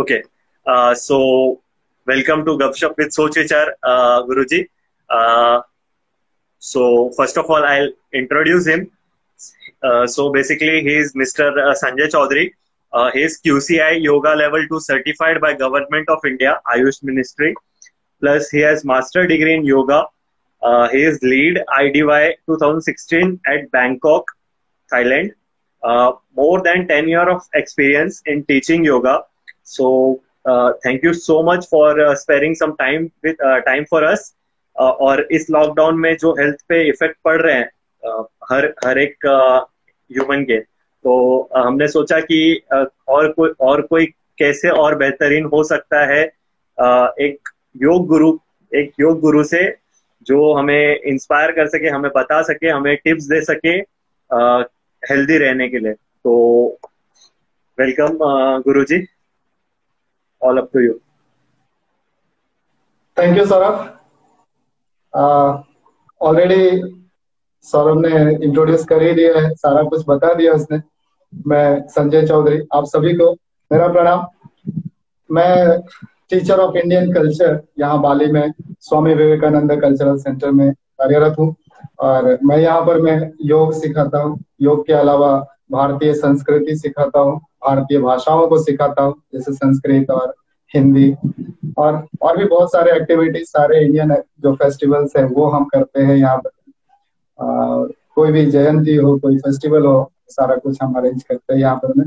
Okay. Uh, so, welcome to Gupshup with Sochichar, uh, Guruji. Uh, so, first of all, I'll introduce him. Uh, so, basically, he is Mr. Uh, Sanjay Chaudhary. Uh, he is QCI Yoga Level 2 certified by Government of India, Ayush Ministry. Plus, he has master degree in yoga. He is lead IDY 2016 at Bangkok, Thailand. More than 10 year of experience in teaching yoga. So, uh, thank you so much for uh, sparing some time with uh, time for us. Uh, और इस lockdown में जो health पे effect पड़ रहे हैं uh, हर हर एक human के तो uh, हमने सोचा कि uh, और कोई और कोई कैसे और बेहतरीन हो सकता है uh, एक योग गुरु एक योग गुरु से जो हमें इंस्पायर कर सके हमें बता सके हमें टिप्स दे सके हेल्दी uh, रहने के लिए तो welcome Guru ji all up to you. Thank you, Saurabh. Uh, already Saurabh ने इंट्रोड्यूस कर ही दिया है सारा कुछ बता दिया उसने मैं संजय चौधरी आप सभी को मेरा प्रणाम मैं टीचर ऑफ़ इंडियन कल्चर यहाँ बाली में स्वामी विवेकानंद कल्चरल सेंटर में कार्यरत हूँ और मैं यहाँ पर मैं योग सिखाता हूँ योग के अलावा भारतीय संस्कृति सिखाता हूँ, भारतीय भाषाओं को सिखाता हूँ, जैसे संस्कृत और हिंदी और और भी बहुत सारे एक्टिविटीज़ सारे इंडियन जो फेस्टिवल्स है, वो हम करते हैं यहाँ पर। कोई भी जयंती हो, कोई फेस्टिवल हो, सारा कुछ हम अरेंज करते हैं यहाँ पर में।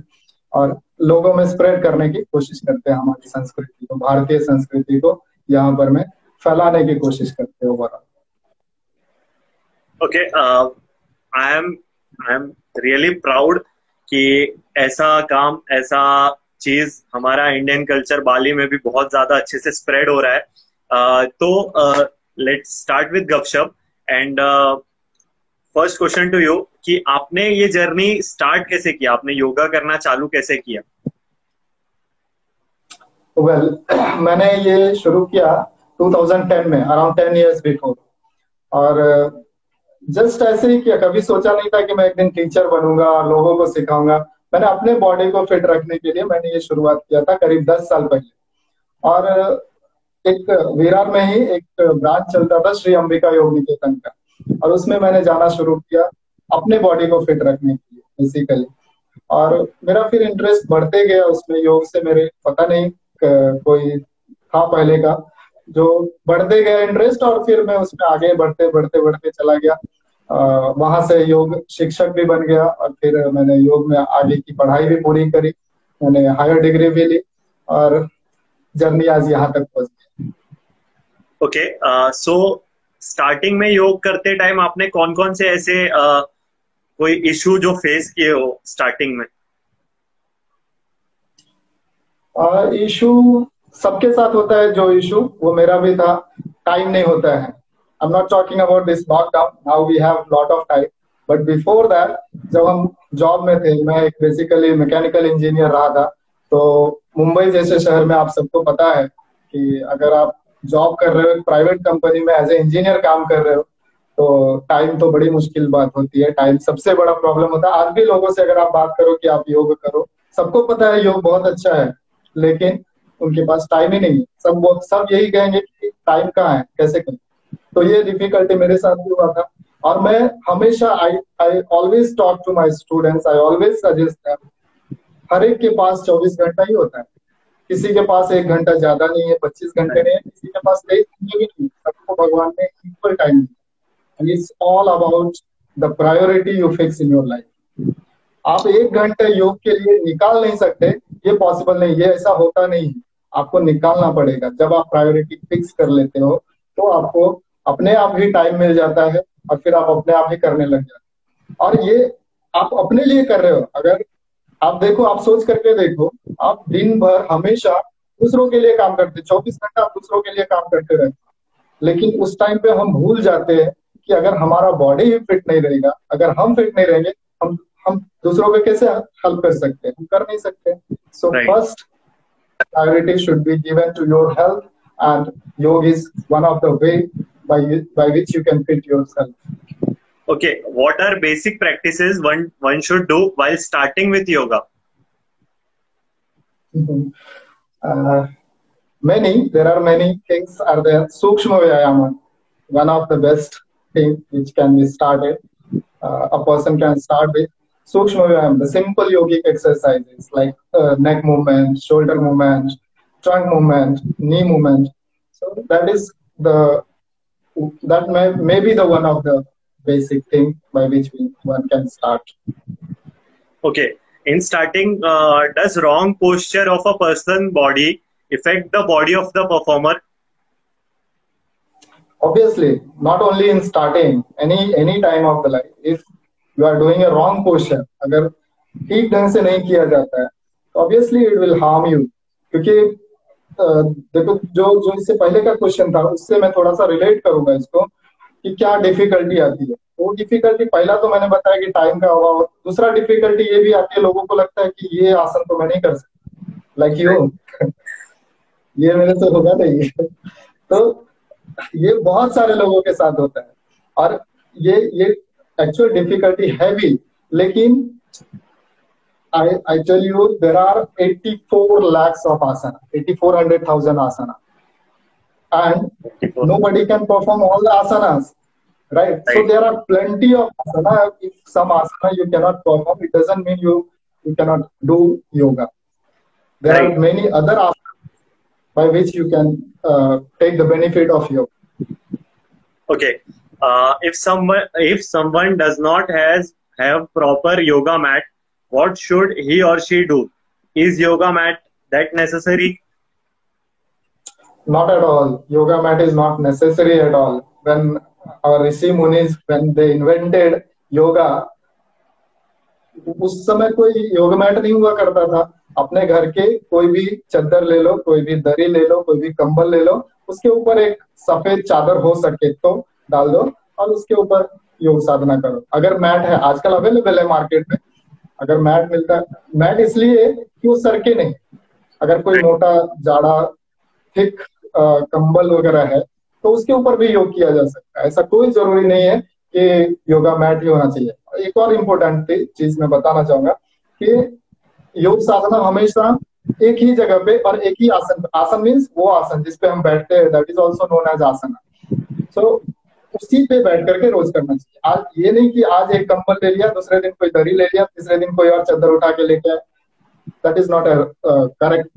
और लोगों में स्प्रेड करने की कोशिश करते हैं हमारी संस्कृति को, भारतीय संस्कृति को यहाँ पर में फैलाने की कोशिश करते हैं overall okay I am I am really proud कि ऐसा काम ऐसा चीज़ हमारा इंडियन कल्चर बाली में भी बहुत ज़्यादा अच्छे से स्प्रेड हो रहा है। uh, तो let's start with gupshup and first question to you कि आपने ये जर्नी स्टार्ट कैसे किया? आपने योगा करना चालू कैसे किया? वेल well, मैंने ये शुरू किया 2010 में अराउंड 10 इयर्स बिफोर और जस्ट ऐसे ही किया, कभी सोचा नहीं था कि मैं एक दिन टीचर बनूँगा और लोगों को सिखाऊँगा। मैंने अपने बॉडी को फिट रखने के लिए मैंने ये शुरुआत किया था करीब दस साल पहले। और एक विरार में ही एक ब्रांच चलता था, श्री अंबिका योग निकेतन का। और उसमें मैंने जाना शुरू किया अपने बॉडी को फिट रखने के लिए बेसिकली और मेरा फिर इंटरेस्ट बढ़ते गया उसमें, योग से मेरे, पता नहीं कोई था पहले का, जो बढ़ते गया इंटरेस्ट और फिर मैं उसमें आगे बढ़ते बढ़ते बढ़ते चला गया। वहाँ से योग शिक्षक भी बन गया और फिर मैंने योग में आगे की पढ़ाई भी पूरी करी। मैंने हायर डिग्री भी ली और जर्नी आज यहाँ तक पहुँच गई ओके सो स्टार्टिंग में योग करते टाइम आपने कौन कौन से ऐसे uh, कोई इशू जो फेस किए हो स्टार्टिंग में? इशू uh, सबके साथ होता है जो इशू वो मेरा भी था। टाइम नहीं होता है। I'm not talking about this lockdown. Now we have lot of time. But before that, जब हम जॉब में थे मैं एक बेसिकली मैकेनिकल इंजीनियर रहा था तो मुंबई जैसे शहर में आप सबको पता है कि अगर आप जॉब कर रहे हो प्राइवेट कंपनी में एज ए इंजीनियर काम कर रहे हो तो टाइम तो बड़ी मुश्किल बात होती है। टाइम सबसे बड़ा प्रॉब्लम होता है। आज भी लोगों से अगर आप बात करो कि आप योग करो सबको पता है योग बहुत अच्छा है लेकिन उनके पास टाइम ही नहीं है। सब सब यही कहेंगे कि टाइम कहाँ है? कैसे करें? तो ये डिफिकल्टी मेरे साथ भी हुआ था। और मैं हमेशा I I always talk to my students I always suggest हर एक के पास चौबीस घंटा ही होता है। किसी के पास एक घंटा ज़्यादा नहीं है पच्चीस घंटे नहीं है किसी के पास तेईस घंटे भी नहीं सबको भगवान ने equal time it's all about the priority you fix in your life आप एक घंटे योग के लिए निकाल नहीं सकते ये पॉसिबल नहीं ये ऐसा होता नहीं है। आपको निकालना पड़ेगा। जब आप प्रायोरिटी फिक्स कर लेते हो तो आपको अपने आप ही टाइम मिल जाता है और फिर आप अपने आप ही करने लग जाते हैं। और ये आप अपने लिए कर रहे हो। अगर आप देखो आप सोच करके देखो आप दिन भर हमेशा दूसरों के लिए काम करते चौबीस घंटा आप दूसरों के लिए काम करते रहते लेकिन उस टाइम पे हम भूल जाते हैं कि अगर हमारा बॉडी ही फिट नहीं रहेगा अगर हम फिट नहीं रहेंगे हम हम दूसरों को कैसे हेल्प कर सकते हैं? हम कर नहीं सकते। So first priority should be given to your health and yoga is one of the way by by which you can fit yourself. Okay, what are basic practices one one should do while starting with yoga? Mm-hmm. Uh, many, there are many things are there. Sukshma Vyayama, one of the best things which can be started. Uh, a person can start with Sukshma Vyayama, the simple yogic exercises like uh, neck movement, shoulder movement, trunk movement, knee movement. So that is the that may, may be the one of the basic thing by which we, one can start. Okay. In starting, uh, does wrong posture of a person body affect the body of the performer? Obviously, not only in starting, any any time of the life. If you are doing a wrong posture, अगर ठीक ढंग से नहीं किया जाता है, obviously it will harm you. क्योंकि देखो, जो जो इससे पहले का क्वेश्चन था, उससे मैं थोड़ा सा रिलेट करूँगा इसको, कि क्या डिफिकल्टी आती है। वो डिफिकल्टी पहला तो मैंने बताया कि टाइम का अभाव, दूसरा डिफिकल्टी ये भी आती है, लोगों को लगता है कि ये आसन तो मैं नहीं कर सकता। लाइक यू ये मेरे से होगा नहीं तो ये बहुत सारे लोगों के साथ होता है। और ये ये एक्चुअल डिफिकल्टी है भी, लेकिन I, I tell you, there are 84 lakhs of asana, 8400,000 asana. And nobody can perform all the asanas, right? right? So there are plenty of asana. If some asana you cannot perform, it doesn't mean you, you cannot do yoga. There right. are many other asanas by which you can uh, take the benefit of yoga. Okay. Uh, if someone if someone does not has have proper yoga mat what should he or she do? Is yoga mat that necessary? Not at all. Yoga mat is not necessary at all. When our Rishi Munis, when they invented yoga, उस समय कोई योग mat नहीं हुआ करता था अपने घर के कोई भी चद्दर ले लो कोई भी दरी ले लो कोई भी कंबल ले लो उसके ऊपर एक सफ़ेद चादर हो सके तो डाल दो और उसके ऊपर योग साधना करो अगर मैट है आजकल अवेलेबल है मार्केट में अगर मैट मिलता है मैट इसलिए कि वो सरके नहीं। अगर कोई मोटा, जाड़ा, थिक कंबल वगैरह है तो उसके ऊपर भी योग किया जा सकता है। ऐसा कोई ज़रूरी नहीं है कि योगा मैट ही होना चाहिए। एक और इम्पोर्टेंट चीज़ मैं बताना चाहूँगा कि योग साधना हमेशा एक ही जगह पे और एक ही आसन आसन मीन्स वो आसन जिसपे हम बैठते हैं that is also known as asana. So उसी पे बैठ करके रोज करना चाहिए। आज ये नहीं कि आज एक कंबल ले लिया दूसरे दिन कोई दरी ले लिया तीसरे दिन कोई और चादर उठा के लेके आए। That is not a correct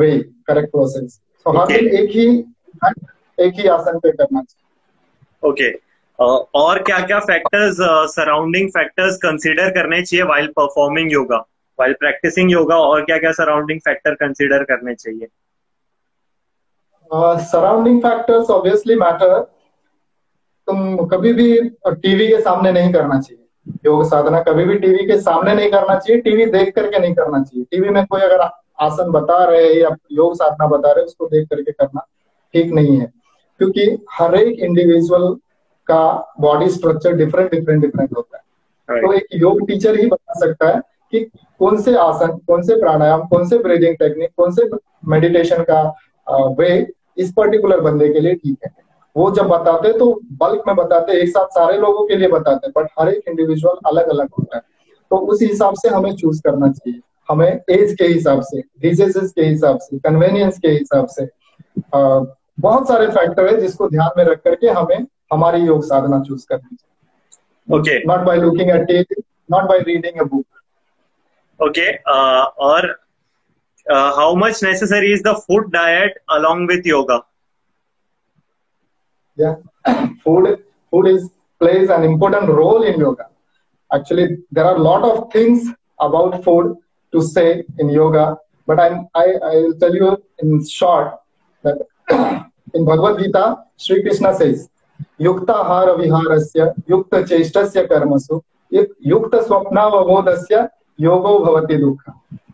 way correct process so हर दिन एक ही एक ही आसन पे करना चाहिए। Okay okay. uh, और क्या क्या फैक्टर्स सराउंडिंग फैक्टर्स कंसीडर करने चाहिए while performing yoga while practicing yoga और क्या क्या सराउंडिंग फैक्टर कंसीडर करने चाहिए? सराउंडिंग फैक्टर्स ऑब्वियसली मैटर तुम कभी भी टीवी के सामने नहीं करना चाहिए। योग साधना कभी भी टीवी के सामने नहीं करना चाहिए टीवी देख करके नहीं करना चाहिए। टीवी में कोई अगर आसन बता रहे या योग साधना बता रहे उसको देख करके करना ठीक नहीं है। क्योंकि हर एक इंडिविजुअल का body structure different different different होता है। तो एक योग टीचर ही बता सकता है कि कौन से आसन कौन से प्राणायाम कौन से ब्रीदिंग टेक्निक कौन से मेडिटेशन का वे इस पर्टिकुलर बंदे के लिए ठीक है। वो जब बताते तो बल्क में बताते एक साथ सारे लोगों के लिए बताते बट हर एक इंडिविजुअल अलग अलग होता है। तो उस हिसाब से हमें चूज़ करना चाहिए। हमें एज के हिसाब से डिजीजेस के हिसाब से कन्वेनियंस के हिसाब से आ, बहुत सारे फैक्टर है जिसको ध्यान में रख करके हमें हमारी योग साधना चूज़ करनी चाहिए। Okay not by looking at TV not by reading a book okay और how much necessary is the food diet along with yoga yeah food food is plays an important role in yoga actually there are lot of things about food to say in yoga but i'm i i'll tell you in short that in bhagavad gita sri krishna says युक्ताहार विहारस्य युक्त चेष्टस्य कर्मसु युक्त स्वप्नावबोधस्य योगो भवति दुख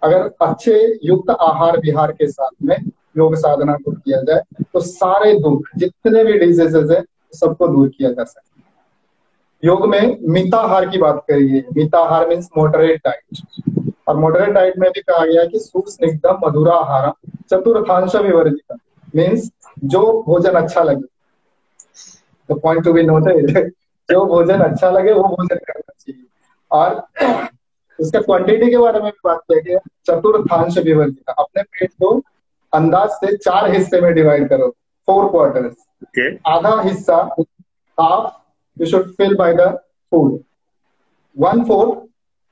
अगर अच्छे युक्त आहार विहार के साथ में योग साधना को किया जाए तो सारे दुख, जितने भी डिजीजेस है, सबको दूर किया जा सकता है योग में मिताहार की बात करिए। मिताहार मीन्स मोडरेट डाइट और मोडरेट डाइट में भी कहा गया कि सुस्निग्धम मधुरा आहार चतुर्थांश विवर्जित मीन्स जो भोजन अच्छा लगे। The point to be noted जो भोजन अच्छा लगे, वो भोजन करना चाहिए। और उसके क्वांटिटी के बारे में भी बात किया गया चतुर्थांश विवर्जित अपने पेट को अंदाज से चार हिस्से में डिवाइड करो फोर क्वार्टर आधा हिस्सा half you should fill by the food one fourth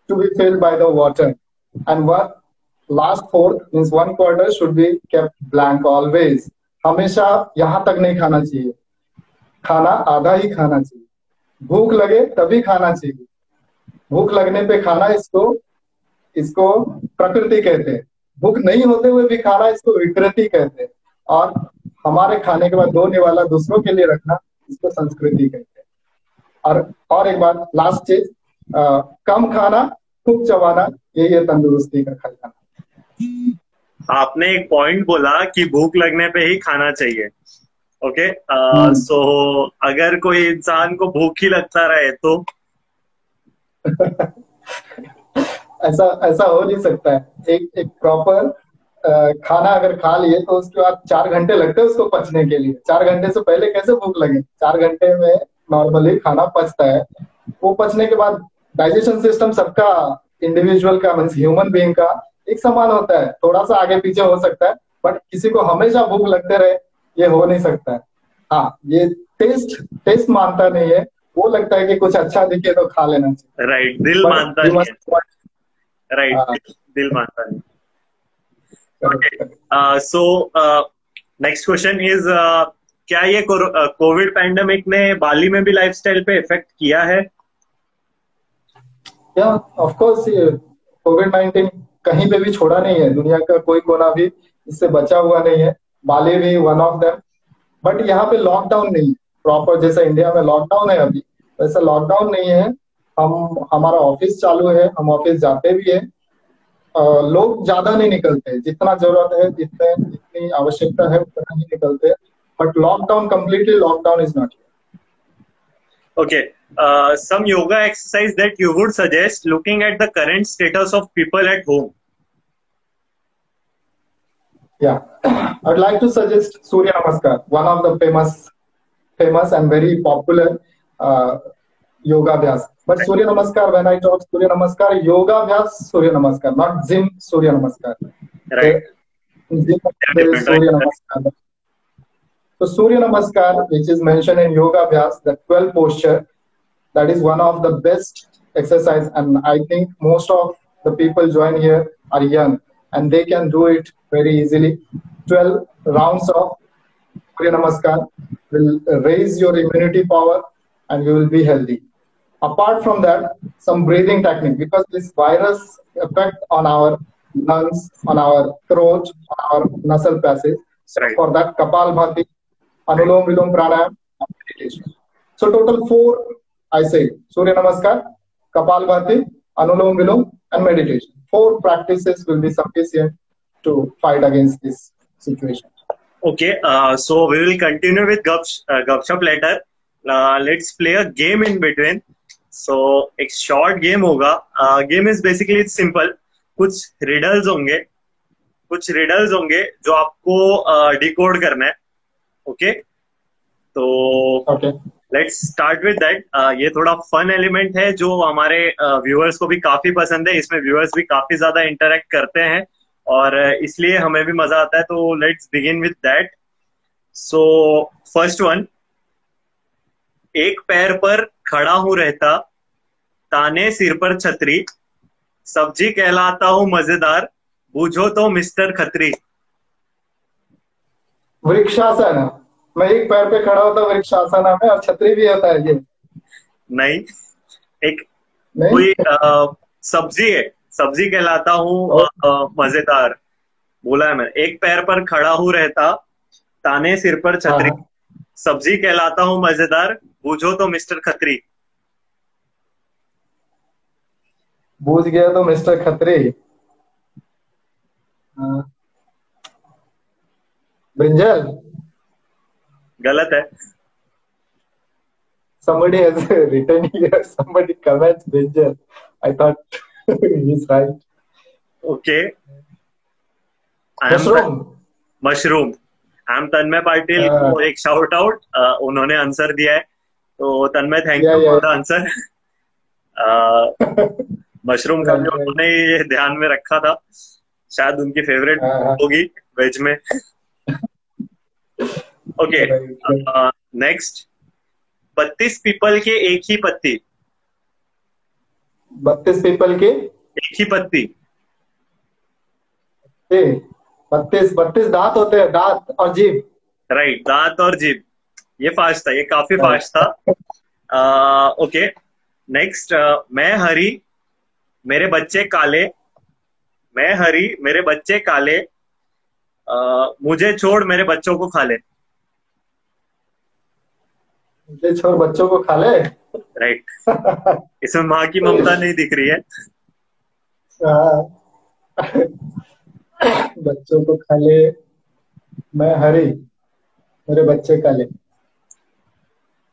to be fill by the water and one last fourth mean one quarter should be kept blank always हमेशा यहाँ तक नहीं खाना चाहिए। खाना आधा ही खाना चाहिए। भूख लगे तभी खाना चाहिए। भूख लगने पे खाना इसको इसको प्रकृति कहते हैं। भूख नहीं होते हुए भी खाना इसको विकृति कहते हैं। और हमारे खाने के बाद दो निवाला दूसरों के लिए रखना इसको संस्कृति कहते हैं। और और एक बात लास्ट चीज़ कम खाना खूब चबाना यही है तंदुरुस्ती का खजाना आपने एक पॉइंट बोला कि भूख लगने पे ही खाना चाहिए। ओके हम्म। सो अगर कोई इंसान को भूख ही लगता रहे तो? ऐसा ऐसा हो नहीं सकता है। एक एक प्रॉपर खाना अगर खा लिए तो उसके बाद चार घंटे लगते हैं उसको पचने के लिए। चार घंटे से पहले कैसे भूख लगे? चार घंटे में नॉर्मली खाना पचता है। वो पचने के बाद डाइजेशन सिस्टम सबका इंडिविजुअल का मीन्स ह्यूमन बींग का एक समान होता है। थोड़ा सा आगे पीछे हो सकता है बट किसी को हमेशा भूख लगते रहे ये हो नहीं सकता है। हाँ ये टेस्ट टेस्ट मानता नहीं है। वो लगता है कि कुछ अच्छा दिखे तो खा लेना चाहिए। राइट दिल मानता नहीं है। राइट हाँ। दिल मानता Okay. correct. So next question is क्या ये कोविड पैंडमिक ने बाली में भी लाइफस्टाइल पे इफ़ेक्ट किया है? या ऑफ़ कोर्स कोविड नाइन्टीन कहीं पे भी छोड़ा नहीं है। दुनिया का कोई कोना भी इससे बचा हुआ नहीं है। बाली भी वन ऑफ़ देम बट यहाँ पे लॉकडाउन नहीं है। प्रॉपर जैसा इंडिया में लॉकडाउन है अभी वैसा लॉकडाउन नहीं है। हम हमारा ऑफ़िस चालू है हम ऑफ़िस जाते भी है। लोग ज़्यादा नहीं निकलते जितना ज़रूरत है जितने जितनी आवश्यकता है उतना नहीं निकलते but lockdown completely lockdown is not okay some yoga exercise that you would suggest looking at the current status of people at home या I would like to suggest Surya Namaskar one of the famous famous and very popular योगाभ्यास But Surya Namaskar, when I talk Surya Namaskar, yoga abhyas Surya Namaskar, not gym Surya Namaskar. Right. In gym, there is Surya Namaskar. So Surya Namaskar, which is mentioned in yoga abhyas, the 12 posture, that is one of the best exercise, and I think most of the people join here are young, and they can do it very easily. 12 rounds of Surya Namaskar will raise your immunity power, and you will be healthy. Apart from that, some breathing technique because this virus affect on our lungs, on our throat, on our nasal passage. So Right. for that, Kapal Bhati, Anulom Vilom Pranayam, meditation. So total four, I say, Surya Namaskar, Kapal Bhati, Anulom Vilom, and meditation. Four practices will be sufficient to fight against this situation. Okay. Uh, so we will continue with Gup, uh, Gupshup later. Uh, let's play a game in between. So एक short game होगा। Game is basically simple कुछ riddles होंगे। कुछ riddles होंगे जो आपको decode करना है। ओके तो लेट्स स्टार्ट विद दैट ये थोड़ा फन एलिमेंट है जो हमारे व्यूअर्स uh, को भी काफ़ी पसंद है। इसमें व्यूअर्स भी काफ़ी ज़्यादा इंटरेक्ट करते हैं। और uh, इसलिए हमें भी मज़ा आता है। तो let's begin with that so first one एक पैर पर खड़ा हूँ रहता ताने सिर पर छतरी सब्ज़ी कहलाता हूँ मज़ेदार बूझो तो मिस्टर खत्री। वृक्षासन मैं एक पैर पे खड़ा होता वृक्षासन में और छतरी भी होता है ये नहीं एक नहीं? कोई अ, सब्ज़ी है सब्ज़ी कहलाता हूँ मज़ेदार बोला है मैंने। एक पैर पर खड़ा हूँ रहता ताने सिर पर छतरी। हाँ। सब्ज़ी कहलाता हूँ मज़ेदार बूझो तो मिस्टर खत्री बूझ गया तो मिस्टर खत्री हाँ। ब्रिंजल गलत है somebody has written here somebody comments brinjal i thought he's right okay mushroom mushroom I am Tanmay Patil. को एक शाउट आउट उन्होंने आंसर दिया है. तो Tanmay thank you for the answer mushroom का जो उन्होंने ये ध्यान में रखा था शायद उनकी फेवरेट हाँ, हाँ। होगी वेज में. ओके नेक्स्ट बत्तीस पीपल के एक ही पत्ती. बत्तीस पीपल के? एक ही पत्ती. बत्तीस बत्तीस दांत होते हैं दांत और जीभ राइट दांत और जीभ ये फास्ट था ये काफ़ी Right. फास्ट था ओके नेक्स्ट मैं हरी मेरे बच्चे काले मैं हरी मेरे बच्चे काले uh, मुझे छोड़ मेरे बच्चों को खा ले मुझे छोड़ बच्चों को खा ले राइट right. इसमें माँ की ममता नहीं दिख रही है हाँ। बच्चों को खा ले मैं हरी मेरे बच्चे काले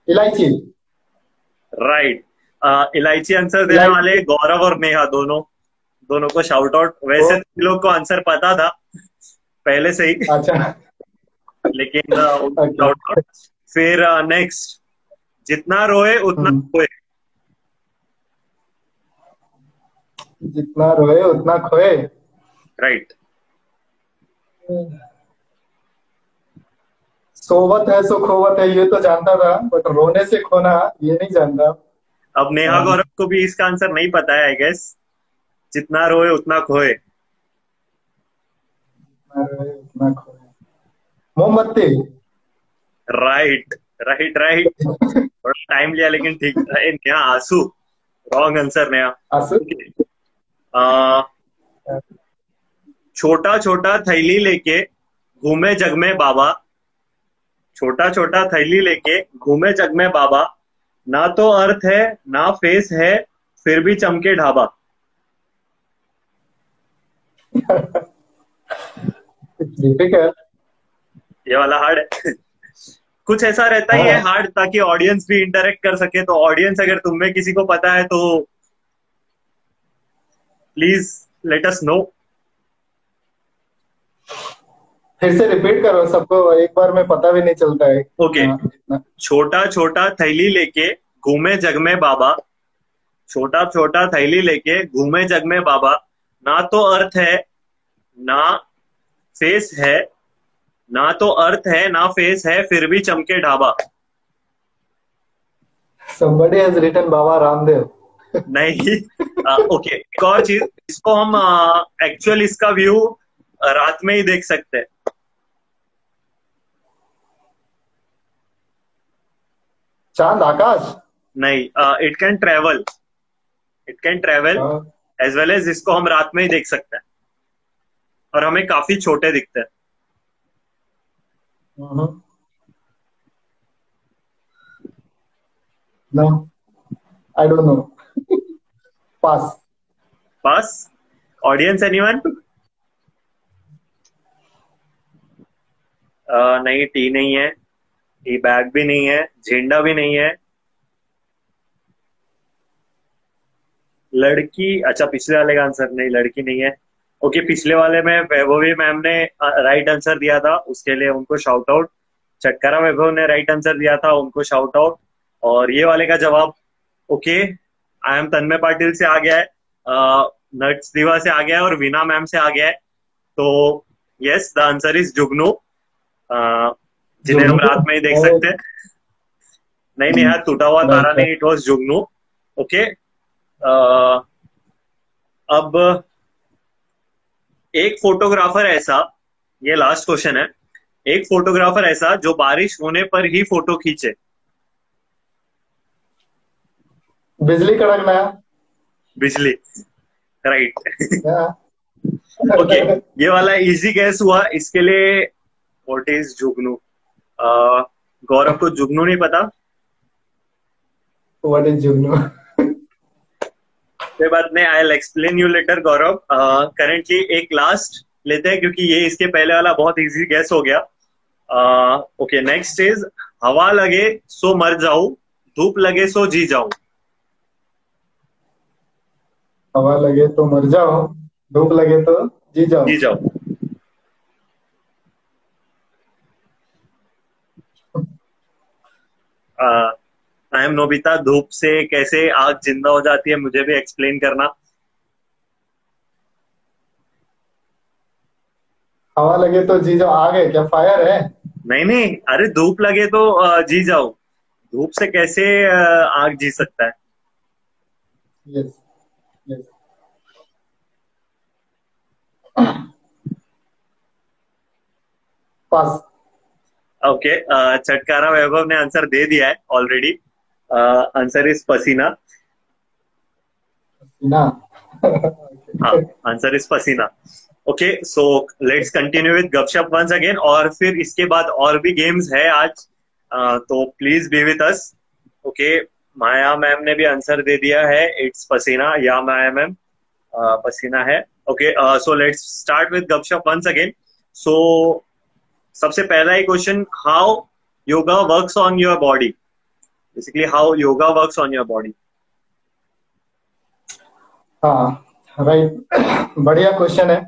इलायची। राइट इलायची आंसर देने वाले गौरव और नेहा दोनों दोनों को शाउट आउट वैसे तो लोग को आंसर पता था पहले से ही। अच्छा। लेकिन शाउट आउट फिर नेक्स्ट जितना रोए उतना हम्म। खोए। जितना रोए उतना खोए। राइट सोवत है सो खोवत है ये तो जानता था बट रोने से खोना ये नहीं जानता। अब नेहा हाँ। गौरव को भी इसका आंसर नहीं पता है आई गेस जितना रोए उतना खोए। उतना खोए। मोमबत्ती। राइट राइट राइट थोड़ा टाइम लिया लेकिन ठीक ए, नेहा आँसू। Wrong answer Neha. आँसू? आ, छोटा छोटा थैली लेके घूमे जग में बाबा। छोटा छोटा थैली लेके घूमे जग में बाबा। ना तो अर्थ है ना फेस है फिर भी चमके ढाबा। ये वाला हार्ड है। कुछ ऐसा रहता ही है हाँ। हार्ड ताकि ऑडियंस भी इंटरेक्ट कर सके। तो ऑडियंस अगर तुम में किसी को पता है तो प्लीज़ लेट अस नो फिर से रिपीट करो सबको एक बार में पता भी नहीं चलता है। ओके हाँ, छोटा छोटा थैली लेके घूमे जग में बाबा। छोटा छोटा थैली लेके घूमे जग में बाबा। ना तो अर्थ है ना फेस है ना तो अर्थ है ना फेस है फिर भी चमके dhaba. Somebody has written Baba Ramdev. नहीं ओके एक और चीज़ इसको हम एक्चुअल इसका व्यू रात में ही देख सकते हैं। चाँद आकाश? नहीं it can travel it can travel as well as इसको हम रात में ही देख सकते हैं। और हमें काफ़ी छोटे दिखते हैं। हम्म। No, I don't know. Pass. Pass audience anyone नहीं टी नहीं है। टी बैग भी नहीं है, झेंडा भी नहीं है। लड़की अच्छा पिछले वाले का आंसर नहीं, लड़की नहीं है। ओके पिछले वाले में वैभवी मैम ने राइट आंसर दिया था, उसके लिए उनको शाउट आउट चटकारा वैभव ने राइट आंसर दिया था, उनको शाउट आउट और ये वाले का जवाब okay I am Tanmay Patil से आ गया है। नट्स दिवा से आ गया है और वीना मैम से आ गया है। तो यस द आंसर इज़ जुगनू जिन्हें हम रात में ही देख. सकते हैं। नहीं नहीं यार टूटा हुआ तारा नहीं इट वॉज़ जुगनू। ओके अब एक फोटोग्राफर ऐसा ये लास्ट क्वेश्चन है। एक फोटोग्राफर ऐसा जो बारिश होने पर ही फ़ोटो खींचे। बिजली कड़कना बिजली। राइट हाँ। ओके ये वाला इजी गैस हुआ। इसके लिए व्हाट इज़ जुगनू? गौरव को जुगनू नहीं पता। What is जुगनू कोई बात नहीं I'll explain you later Gaurav currently एक लास्ट लेते हैं क्योंकि ये इसके पहले वाला बहुत इजी गैस हो गया। ओके नेक्स्ट इज़ हवा लगे सो मर जाऊँ धूप लगे सो जी जाऊँ। हवा लगे तो मर जाओ धूप लगे तो जी जाओ। जी जाओ। आई एम नोबिता धूप से कैसे आग ज़िंदा हो जाती है मुझे भी एक्सप्लेन करना। हवा लगे तो जी जाओ आ गए क्या? फायर है? नहीं नहीं अरे धूप लगे तो जी जाओ। धूप से कैसे आग जी सकता है? यस पास ओके चटकारा वैभव ने आंसर दे दिया है ऑलरेडी आंसर इज़ पसीना. हाँ आंसर इज़ पसीना. Okay so let's continue with gupshup once again और फिर इसके बाद और भी गेम्स है आज. Uh, तो please be with us okay Maya ma'am ने भी आंसर दे दिया है. इट्स पसीना. या माया मैम पसीना है. Okay so let's start with gupshup once again so सबसे पहला ही question how yoga works on your body basically how yoga works on your body हाँ राइट बढ़िया क्वेश्चन है।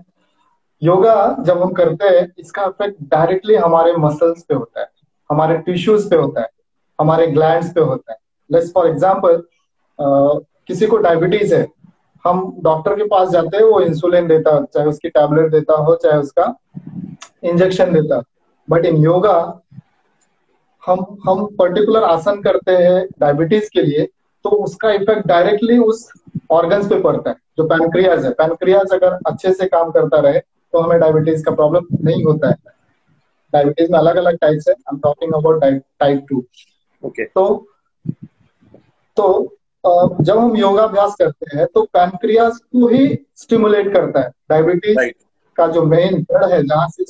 योगा जब हम करते हैं, इसका इफ़ेक्ट डायरेक्टली हमारे मसल्स पे होता है, हमारे टिश्यूज पे होता है, हमारे ग्लैंड्स पे होता है। लेट्स फॉर एग्जांपल किसी को डायबिटीज़ है, हम डॉक्टर के पास जाते हैं, वो इंसुलिन देता हो चाहे उसकी टैबलेट देता हो, चाहे उसका इंजेक्शन देता बट इन योगा हम हम पर्टिकुलर आसन करते हैं डायबिटीज़ के लिए तो उसका इफ़ेक्ट डायरेक्टली उस ऑर्गन्स पे पड़ता है जो पैनक्रियाज है। पैनक्रियाज अगर अच्छे से काम करता रहे तो हमें डायबिटीज़ का प्रॉब्लम नहीं होता है। डायबिटीज़ में अलग अलग टाइप्स है। I am talking about type two okay तो तो जब हम योगाभ्यास करते हैं तो पैनक्रियाज को ही स्टिमुलेट करता है। Diabetes right. का जो मेन जड़ है जहाँ से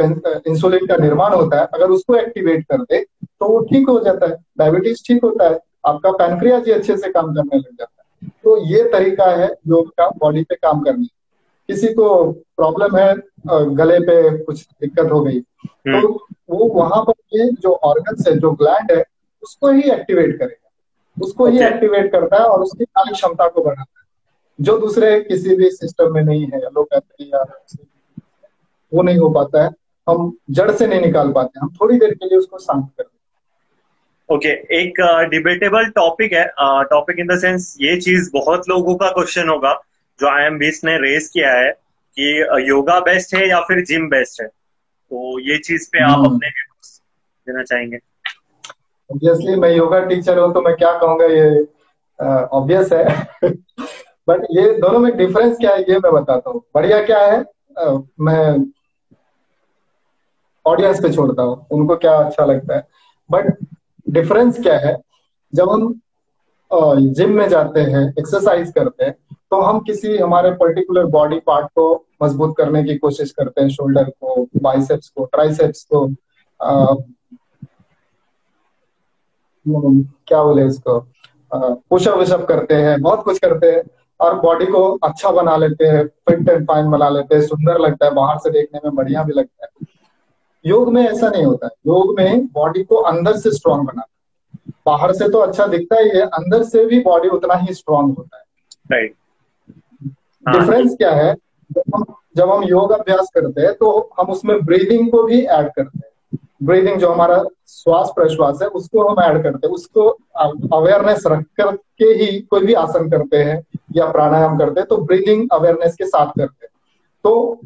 इंसुलिन का निर्माण होता है अगर उसको एक्टिवेट कर दे तो वो ठीक हो जाता है डायबिटीज़ ठीक होता है आपका पैनक्रियाज जी अच्छे से काम करने लग जाता है। तो ये तरीका है योग का बॉडी पे काम करने। किसी को प्रॉब्लम है गले पे कुछ दिक्कत हो गई तो हम्म। वो वहाँ पर ये जो ऑर्गन है जो ग्लैंड है उसको ही एक्टिवेट करेगा। उसको ही एक्टिवेट करता है और उसकी कार्य क्षमता को बढ़ाता है। जो दूसरे किसी भी सिस्टम में नहीं है लोग कहते हैं यार वो नहीं हो पाता है। हम जड़ से नहीं निकाल पाते हम थोड़ी देर के लिए उसको शांत कर ओके okay, एक डिबेटेबल uh, टॉपिक है टॉपिक इन द सेंस ये चीज़ बहुत लोगों का क्वेश्चन होगा जो आई एम बीस ने रेस किया है कि योगा बेस्ट है या फिर जिम बेस्ट है। तो ये चीज़ पे आप अपने देना चाहेंगे। ऑब्वियसली मैं योगा टीचर हूँ तो मैं क्या कहूँगा ये ऑब्वियस है। बट ये दोनों में डिफरेंस क्या है ये मैं बताता हूँ। बढ़िया क्या है uh, मैं ऑडियंस पे छोड़ता हूँ उनको क्या अच्छा लगता है। बट डिफरेंस क्या है? जब हम जिम में जाते हैं एक्सरसाइज करते हैं तो हम किसी हमारे पर्टिकुलर बॉडी पार्ट को मज़बूत करने की कोशिश करते हैं शोल्डर को बाइसेप्स को ट्राइसेप्स को आ, क्या बोले इसको? पुशअप विशअप करते हैं बहुत कुछ करते हैं और बॉडी को अच्छा बना लेते हैं फिट एंड फाइन बना लेते हैं सुंदर लगता है बाहर से देखने में बढ़िया भी लगता है। योग में ऐसा नहीं होता। है योग में बॉडी को अंदर से स्ट्रांग बनाता है। बाहर से तो अच्छा दिखता ही है अंदर से भी बॉडी उतना ही स्ट्रांग होता है। राइट डिफरेंस क्या है? जब हम जब हम योग अभ्यास करते हैं तो हम उसमें ब्रीदिंग को भी ऐड करते हैं। ब्रीदिंग जो हमारा श्वास प्रश्वास है उसको हम ऐड करते हैं। उसको अवेयरनेस रख करके ही कोई भी आसन करते हैं या प्राणायाम करते हैं तो ब्रीदिंग अवेयरनेस के साथ करते हैं। तो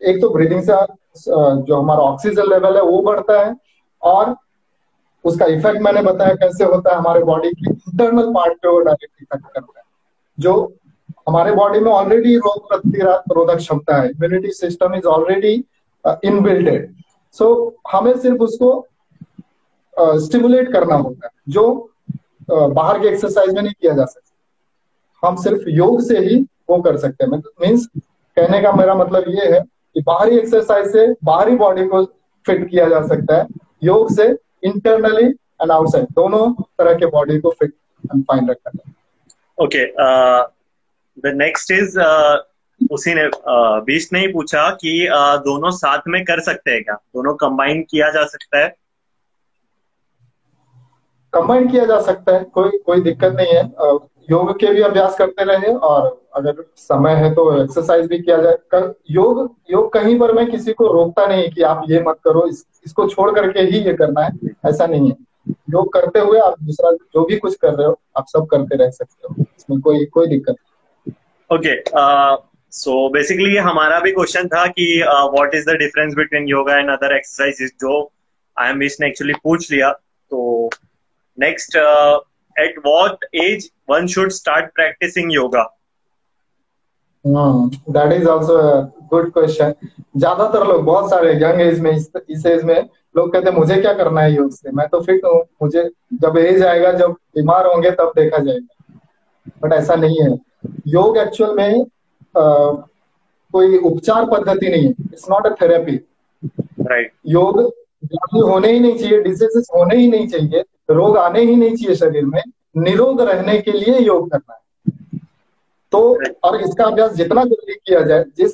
एक तो ब्रीदिंग से जो हमारा ऑक्सीजन लेवल है वो बढ़ता है और उसका इफ़ेक्ट मैंने बताया कैसे होता है हमारे बॉडी के इंटरनल पार्ट पे वो डायरेक्ट इफ़ेक्ट करता है। जो हमारे बॉडी में ऑलरेडी रोग प्रतिरोधक क्षमता है immunity system is already inbuilted so हमें सिर्फ़ उसको स्टिमुलेट uh, करना होता है जो uh, बाहर के एक्सरसाइज में नहीं किया जा सकता। हम सिर्फ़ योग से ही वो कर सकते हैं। मीन्स कहने का मेरा मतलब ये है कि बाहरी एक्सरसाइज से बाहरी बॉडी को फिट किया जा सकता है। योग से इंटरनली एंड आउटसाइड दोनों तरह के बॉडी को फिट एंड फाइन रखा जाए ओके द नेक्स्ट इज़ उसी ने uh, बीच ने ही पूछा कि uh, दोनों साथ में कर सकते हैं क्या? दोनों कंबाइन किया जा सकता है? कंबाइन किया जा सकता है कोई कोई दिक्कत नहीं है। Uh, योग के भी अभ्यास करते रहे और अगर समय है तो एक्सरसाइज भी किया जाए। कर, योग योग कहीं पर मैं किसी को रोकता नहीं कि आप ये मत करो इस, इसको छोड़ करके ही ये करना है ऐसा नहीं है। योग करते हुए आप दूसरा जो भी कुछ कर रहे हो आप सब करते रह सकते हो। इसमें कोई कोई दिक्कत ओके सो बेसिकली हमारा भी क्वेश्चन था कि what is the difference between yoga and other exercises जो आई एम ने एक्चुअली पूछ लिया। तो next at what age one should start practicing yoga that is also good question ज़्यादातर लोग बहुत सारे यंग एज में इस, इस एज में लोग कहते हैं मुझे क्या करना है योग से? मैं तो फिट हूँ मुझे जब एज आएगा जब बीमार होंगे तब देखा जाएगा. बट ऐसा नहीं है। योग एक्चुअल में आ, कोई उपचार पद्धति नहीं है। It's not a therapy right योग होने ही नहीं चाहिए डिजीजेस होने ही नहीं चाहिए रोग आने ही नहीं चाहिए शरीर में। निरोग रहने के लिए योग करना है। तो और इसका अभ्यास जितना जल्दी किया जाए जिस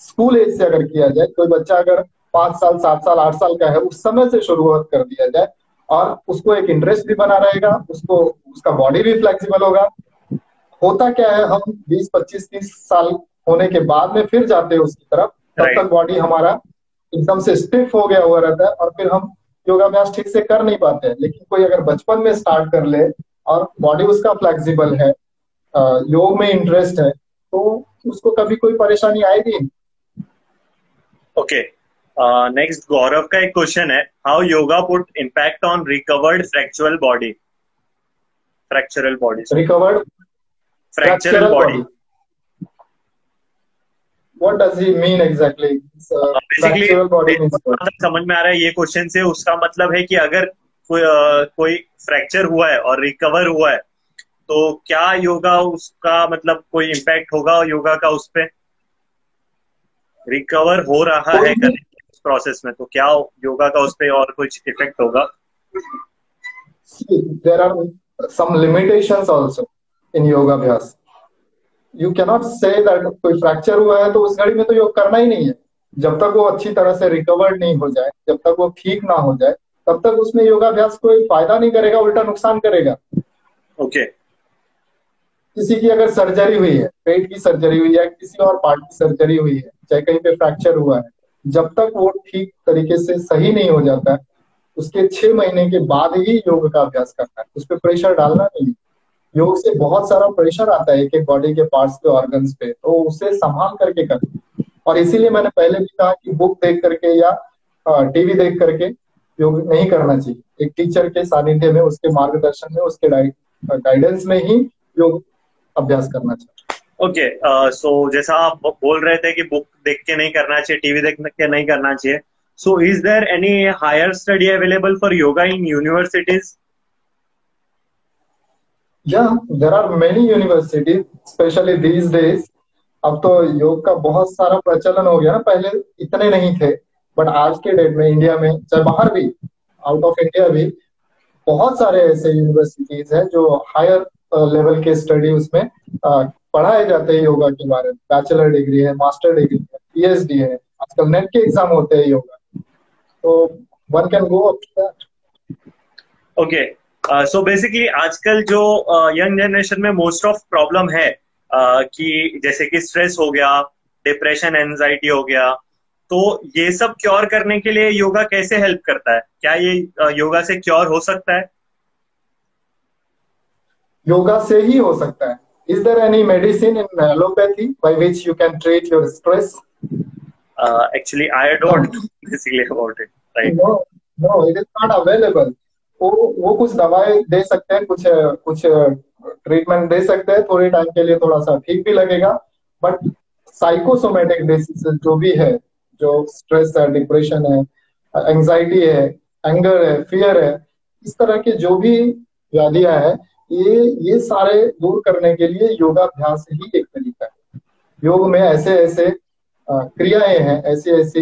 स्कूल एज से अगर किया जाए कोई बच्चा अगर पाँच साल सात साल आठ साल का है उस समय से शुरुआत कर दिया जाए और उसको एक इंटरेस्ट भी बना रहेगा उसको उसका बॉडी भी फ्लेक्सिबल होगा। होता क्या है हम 20 25 30 साल होने के बाद में फिर जाते हैं उसकी तरफ़ तब तक बॉडी हमारा एकदम से स्टिफ हो गया हुआ रहता है और फिर हम योगाभ्यास ठीक से कर नहीं पाते हैं। लेकिन कोई अगर बचपन में स्टार्ट कर ले और बॉडी उसका फ्लेक्सिबल है योग में इंटरेस्ट है तो उसको कभी कोई परेशानी आएगी? ओके नेक्स्ट गौरव का एक क्वेश्चन है how yoga put impact on recovered fractural body fractural body recovered fractural body what does he mean exactly? Uh, fractural body समझ में आ रहा है ये क्वेश्चन से उसका मतलब है कि अगर कोई कोई फ्रैक्चर हुआ है और रिकवर हुआ है तो क्या योगा उसका मतलब कोई इम्पैक्ट होगा योगा का उस पर रिकवर हो रहा है इस प्रोसेस में तो क्या योगा का उस पर और कुछ इफ़ेक्ट होगा? There are some limitations also in योगाभ्यास। यू कैनॉट से दैट कोई फ्रैक्चर हुआ है तो उस घड़ी में तो योग करना ही नहीं है। जब तक वो अच्छी तरह से रिकवर्ड नहीं हो जाए जब तक वो ठीक ना हो जाए तब तक उसमें योगाभ्यास कोई फ़ायदा नहीं करेगा उल्टा नुकसान करेगा। Okay okay. किसी की अगर सर्जरी हुई है पेट की सर्जरी हुई है, किसी और पार्ट की सर्जरी हुई है, चाहे कहीं पे फ्रैक्चर हुआ है, जब तक वो ठीक तरीके से सही नहीं हो जाता है, उसके छह महीने के बाद ही योग का अभ्यास करना है। उस पर प्रेशर डालना नहीं योग से बहुत सारा प्रेशर आता है, एक एक बॉडी के पार्ट्स पे ऑर्गन्स पे तो उसे संभाल करके करना और इसीलिए मैंने पहले भी कहा कि बुक देख करके या टीवी देख करके योग नहीं करना चाहिए। एक टीचर के सानिध्य में, उसके मार्गदर्शन में, उसके गाइडेंस में ही योग अभ्यास करना चाहिए okay okay, so uh, so, जैसा आप बोल रहे थे कि बुक देख के नहीं करना चाहिए टीवी देख के नहीं करना चाहिए so is there any higher study available for yoga in universities Yeah, there are many universities, especially these days. अब तो योग का बहुत सारा प्रचलन हो गया ना पहले इतने नहीं थे बट आज के डेट में इंडिया में चाहे बाहर भी आउट ऑफ़ इंडिया भी बहुत सारे ऐसे यूनिवर्सिटीज हैं जो हायर लेवल के स्टडी उसमें पढ़ाए जाते हैं योगा के बारे में। बैचलर डिग्री है मास्टर डिग्री है पीएचडी है। आजकल नेट के एग्ज़ाम होते हैं योगा तो one can go okay so basically आजकल जो यंग uh, जनरेशन में मोस्ट ऑफ़ प्रॉब्लम है uh, कि जैसे कि स्ट्रेस हो गया डिप्रेशन एंजाइटी हो गया तो ये सब क्योर करने के लिए योगा कैसे हेल्प करता है? क्या ये uh, योगा से क्योर हो सकता है? योगा से ही हो सकता है। Is there any medicine in allopathy by which you can treat your stress actually I don't it is not available वो वो कुछ दवाएँ दे सकते हैं कुछ कुछ ट्रीटमेंट दे सकते हैं थोड़े टाइम के लिए थोड़ा सा ठीक भी लगेगा बट साइकोसोमेटिक डिस जो भी है जो स्ट्रेस है डिप्रेशन है एंजाइटी है एंगर है फियर है इस तरह के जो भी व्याधियाँ है ये ये सारे दूर करने के लिए योगाभ्यास ही एक तरीका है। योग में ऐसे ऐसे क्रियाएँ हैं, ऐसे ऐसे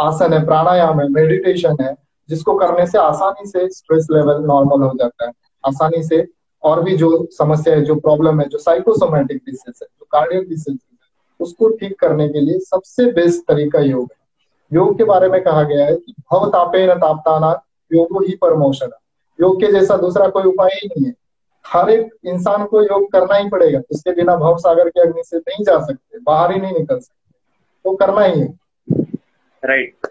आसन है, प्राणायाम है मेडिटेशन है, जिसको करने से आसानी से स्ट्रेस लेवल नॉर्मल हो जाता है। आसानी से और भी जो समस्या है, जो प्रॉब्लम है, जो साइकोसोमेटिक डिसीज है, जो कार्डियक डिसीज है, उसको ठीक करने के लिए सबसे बेस्ट तरीका योग है। योग के बारे में कहा गया है कि भव तापे न तापताना योग ही परमोशन योग के जैसा दूसरा कोई उपाय ही नहीं है। हर एक इंसान को योग करना ही पड़ेगा। इसके बिना भव सागर के अग्नि से नहीं जा सकते बाहर ही नहीं निकल सकते। तो करना ही है। राइट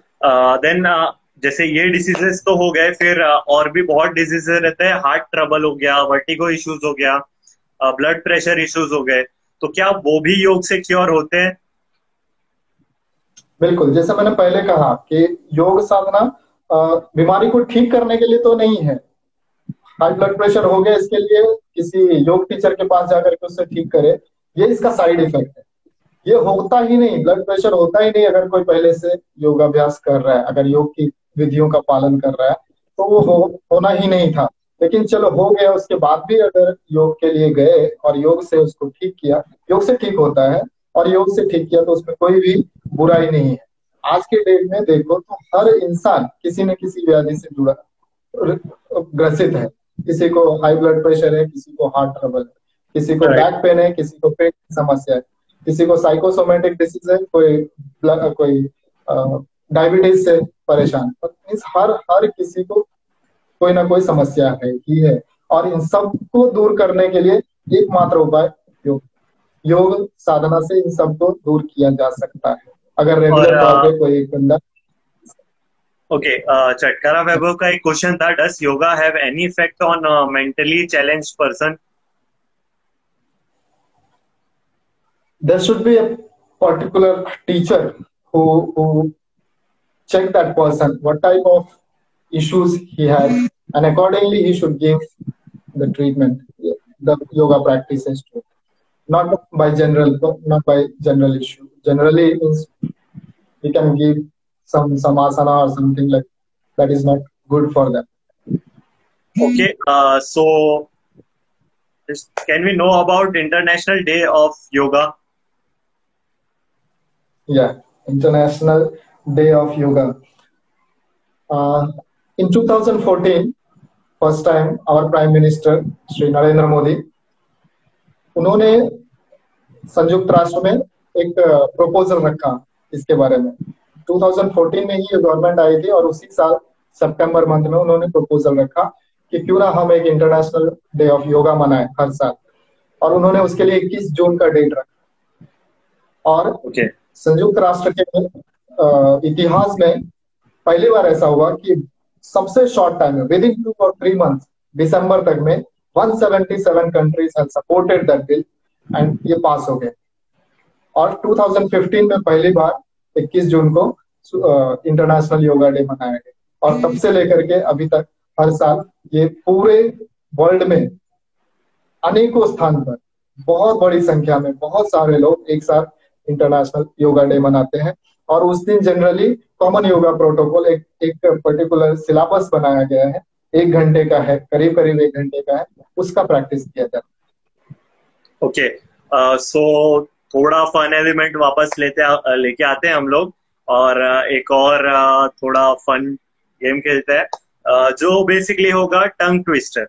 देन जैसे ये डिसीजेस तो हो गए फिर uh, और भी बहुत डिजीजेस रहते हैं। हार्ट ट्रबल हो गया वर्टिगो इश्यूज़ हो गया ब्लड प्रेशर इश्यूज़ हो गए। तो क्या वो भी योग से क्योर होते हैं? बिल्कुल। जैसे मैंने पहले कहा कि योग साधना बीमारी को ठीक करने के लिए तो नहीं है। हाई ब्लड प्रेशर हो गया इसके लिए किसी योग टीचर के पास जाकर के उससे ठीक करे ये इसका साइड इफ़ेक्ट है। ये होता ही नहीं ब्लड प्रेशर होता ही नहीं अगर कोई पहले से योगाभ्यास कर रहा है अगर योग की विधियों का पालन कर रहा है तो वो हो, होना ही नहीं था। लेकिन चलो हो गया उसके बाद भी अगर योग के लिए गए और योग से उसको ठीक किया योग से ठीक होता है और योग से ठीक किया तो उसमें कोई भी बुराई नहीं है। आज के डेट में देखो तो हर इंसान किसी न किसी व्याधि से जुड़ा ग्रसित है। किसी को हाई ब्लड प्रेशर है किसी को हार्ट ट्रबल है। किसी को बैक पेन है किसी को पेट की समस्या है। किसी को साइकोसोमेटिक डिसीज है कोई कोई डायबिटीज़ से परेशान मीन्स हर हर किसी को कोई ना कोई समस्या है ही है। और इन सबको दूर करने के लिए एकमात्र उपाय योग योग साधना से इन सबको दूर किया जा सकता है। अगर रेगुलर तौर पे कोई बंदा ओके चटकारा वैभव का एक क्वेश्चन था does yoga have any effect on mentally challenge person there should be a particular teacher who who check that person what type of issues he has and accordingly he should give the treatment the yoga practices to not by general not by general issue generally means we can give some some asana or something like that is not good for them okay uh, so can we know about international day of yoga yeah international day of yoga uh, in 2014 first time our prime minister Shri Narendra Modi उन्होंने संयुक्त राष्ट्र में एक proposal रखा इसके बारे में 2014 में ही ये गवर्नमेंट आई थी और उसी साल सितंबर मंथ में उन्होंने प्रपोजल रखा कि क्यों ना हम एक इंटरनेशनल डे ऑफ़ योगा मनाएँ हर साल। और उन्होंने उसके लिए 21 जून का डेट रखा। और okay. संयुक्त राष्ट्र के इतिहास में पहली बार ऐसा हुआ कि सबसे शॉर्ट टाइम में विद इन टू और थ्री मंथ दिसंबर तक में 177 countries have supported that bill and ये पास हो गए। और 2015 में पहली बार 21 जून को इंटरनेशनल योगा डे मनाया गया। और तब से लेकर के अभी तक हर साल ये पूरे वर्ल्ड में अनेकों स्थान पर बहुत बड़ी संख्या में बहुत सारे लोग एक साथ इंटरनेशनल योगा डे मनाते हैं। और उस दिन जनरली कॉमन योगा प्रोटोकॉल एक एक पर्टिकुलर सिलेबस बनाया गया है। एक घंटे का है करीब करीब एक घंटे का है उसका प्रैक्टिस किया जाता है। ओके सो थोड़ा फन एलिमेंट वापस लेते लेके आते हैं हम लोग और एक और थोड़ा फन गेम खेलते हैं जो बेसिकली होगा टंग ट्विस्टर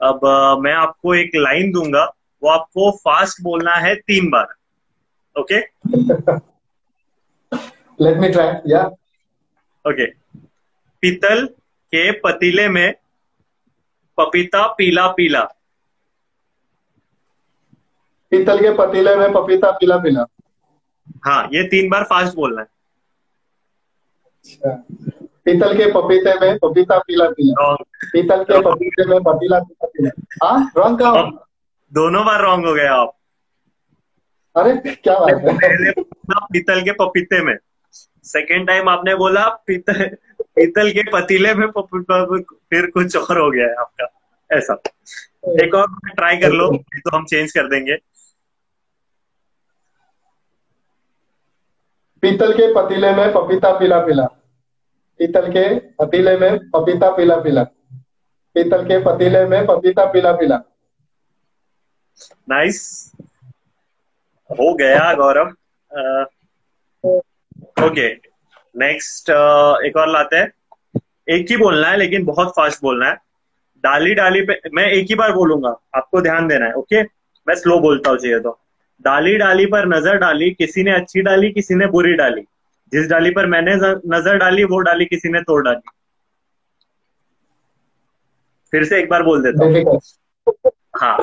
अब मैं आपको एक लाइन दूँगा वो आपको फास्ट बोलना है तीन बार okay? Let me try. Yeah. Okay. पीतल के पतीले में पपीता पीला पीला पीतल के पतीले में पपीता पीला पीला। हाँ ये तीन बार फास्ट बोलना है। अच्छा। पीतल के पपीते में पपीता पीला पीला। पीतल के पपीते में पतीला पीला पीला। हाँ रॉन्ग का दोनों बार रॉन्ग हो गए आप। अरे क्या बात है। पीतल के पपीते में। सेकेंड टाइम आपने बोला पीतल पीतल के पतीले में फिर कुछ और हो गया है आपका। ऐसा। एक और ट्राई कर लो तो हम चेंज कर देंगे। पीतल के पतीले में पपीता पीला पीला। पीतल के पतीले में पपीता पीला पीला। पीतल के पतीले में पपीता पीला पीला। नाइस हो गया गौरव। ओके नेक्स्ट एक और लाते हैं। एक ही बोलना है, लेकिन बहुत फास्ट बोलना है। डाली डाली पे, मैं एक ही बार बोलूँगा। आपको ध्यान देना है ओके मैं स्लो बोलता हूँ, चाहिए तो। डाली डाली पर नज़र डाली किसी ने अच्छी डाली किसी ने बुरी डाली। जिस डाली पर मैंने नज़र डाली वो डाली किसी ने तोड़ डाली। फिर से एक बार बोल देता हूँ। हाँ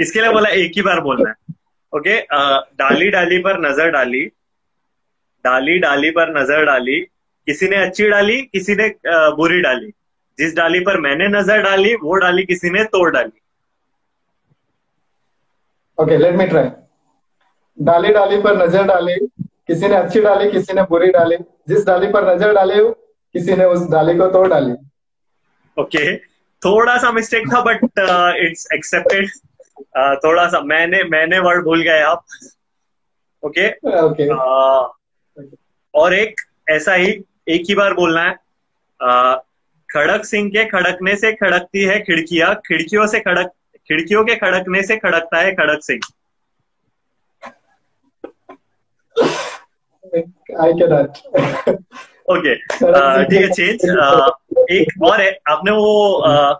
इसके लिए बोला एक ही बार बोलना है। ओके डाली डाली पर नज़र डाली डाली डाली पर नज़र डाली किसी ने अच्छी डाली किसी ने बुरी डाली। जिस डाली पर मैंने नज़र डाली वो डाली किसी ने तोड़ डाली। ओके लेट मी ट्राई डाली डाली पर नज़र डाली किसी ने अच्छी डाली किसी ने बुरी डाली। जिस डाली पर नज़र डाली किसी ने उस डाली को तोड़ डाली। Okay okay. थोड़ा सा मिस्टेक था बट इट्स एक्सेप्टेड थोड़ा सा मैंने मैंने वर्ड भूल गए आप। Okay okay? Okay okay. uh, और एक ऐसा ही एक ही बार बोलना है। Uh, खड़क सिंह के खड़कने से खड़कती है खिड़कियाँ। खिड़कियों से खड़क खिड़कियों के खड़कने से खड़कता है Khadak Singh. I can okay ठीक है चेंज एक और है आपने वो uh,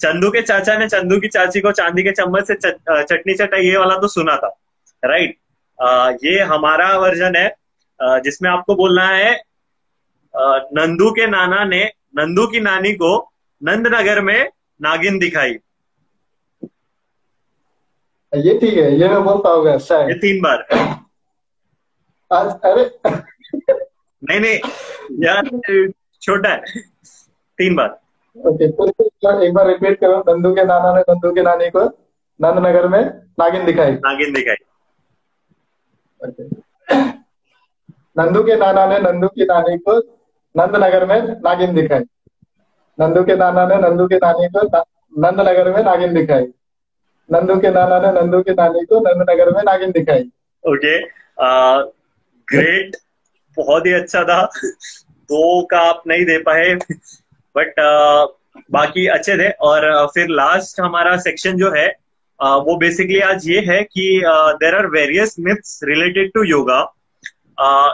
चंदू के चाचा ने चंदू की चाची को चांदी के चम्मच से uh, चटनी चटाई ये वाला तो सुना था राइट right? ये हमारा वर्जन है जिसमें आपको बोलना है नंदू के नाना ने नंदू की नानी को नंदनगर में नागिन दिखाई। ये ठीक है ये मैं बोलता होगा ये तीन बार। आज अरे नहीं नहीं यार छोटा है। तीन बार। ओके okay, तो एक बार रिपीट करो नंदू के नाना ने नंदू के नानी को नंदनगर में नागिन दिखाई। नागिन दिखाई। Okay. नंदू के नाना ने नंदू की नानी को नंदनगर में नागिन दिखाई। नंदू के नाना ने नंदू की नानी को नंदनगर में नागिन दिखाई। नंदू के नाना ने नंदू की नानी को नंदनगर में नागिन दिखाई। ओके ग्रेट बहुत ही अच्छा था। दो का आप नहीं दे पाए बट uh, बाकी अच्छे थे। और uh, फिर लास्ट हमारा सेक्शन जो है uh, वो बेसिकली आज ये है कि there are various myths related to yoga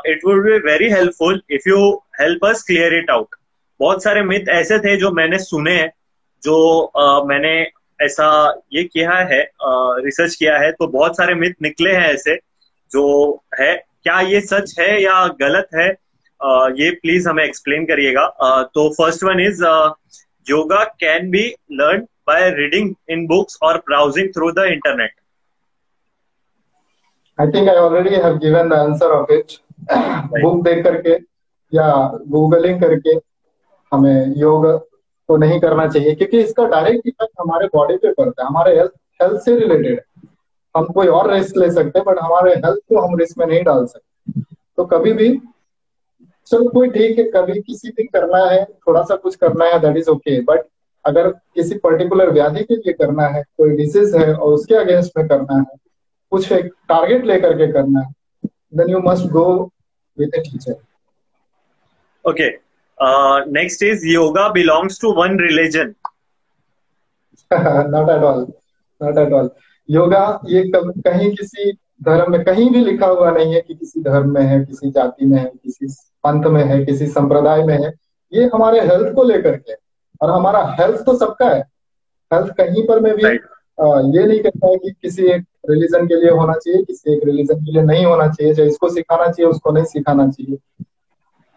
it would be very helpful if you help us clear it out बहुत सारे मिथ ऐसे थे जो मैंने सुने जो uh, मैंने ऐसा ये किया है रिसर्च uh, किया है तो बहुत सारे मिथ निकले हैं ऐसे जो है क्या ये सच है या गलत है? uh, ये प्लीज़ हमें एक्सप्लेन करिएगा। uh, तो first one is yoga can be learn by reading in books और browsing through the internet I think I already have given the answer of it book देख करके या गूगलिंग करके हमें योग को नहीं करना चाहिए क्योंकि इसका डायरेक्ट इफ़ेक्ट हमारे बॉडी पे पड़ता है हमारे हेल्थ हेल्थ से रिलेटेड है। हम कोई और रिस्क ले सकते हैं बट हमारे हेल्थ को हम रिस्क में नहीं डाल सकते। तो कभी भी चलो कोई ठीक है कभी किसी दिन करना है थोड़ा सा कुछ करना है दैट इज़ ओके बट अगर किसी पर्टिकुलर व्याधि के लिए करना है कोई डिसीज है और उसके अगेंस्ट में करना है कुछ एक टारगेट लेकर के करना है then you must go with a teacher okay next is yoga belongs to one religion not at all not at all yoga ये कब कहीं किसी धर्म में कहीं भी लिखा हुआ नहीं है कि किसी धर्म में है किसी जाति में है किसी पंथ में है किसी संप्रदाय में है। ये हमारे हेल्थ को लेकर के और हमारा हेल्थ तो सबका है। हेल्थ कहीं पर में भी right. ये नहीं कहता है कि किसी एक रिलीजन के लिए होना चाहिए किसी एक रिलीजन के लिए नहीं होना चाहिए। चाहे इसको सिखाना चाहिए उसको नहीं सिखाना चाहिए।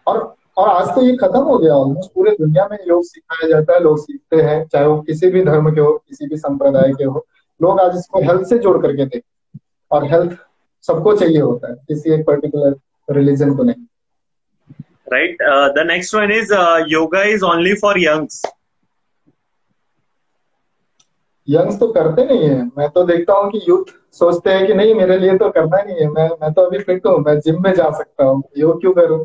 और और आज तो ये खत्म हो गया ऑलमोस्ट पूरे दुनिया में योग सिखाया जाता है लोग सीखते हैं चाहे वो किसी भी धर्म के हो किसी भी संप्रदाय के हो। लोग आज इसको हेल्थ से जोड़ करके देखते और हेल्थ सबको चाहिए होता है किसी एक पर्टिकुलर रिलीजन को नहीं। Right the next one is yoga is only for youngs youngs तो करते नहीं है। मैं तो देखता हूँ कि यूथ सोचते हैं कि नहीं मेरे लिए तो करना ही नहीं है। मैं मैं तो अभी फिट हूँ मैं जिम में जा सकता हूँ। योग क्यों करूँ?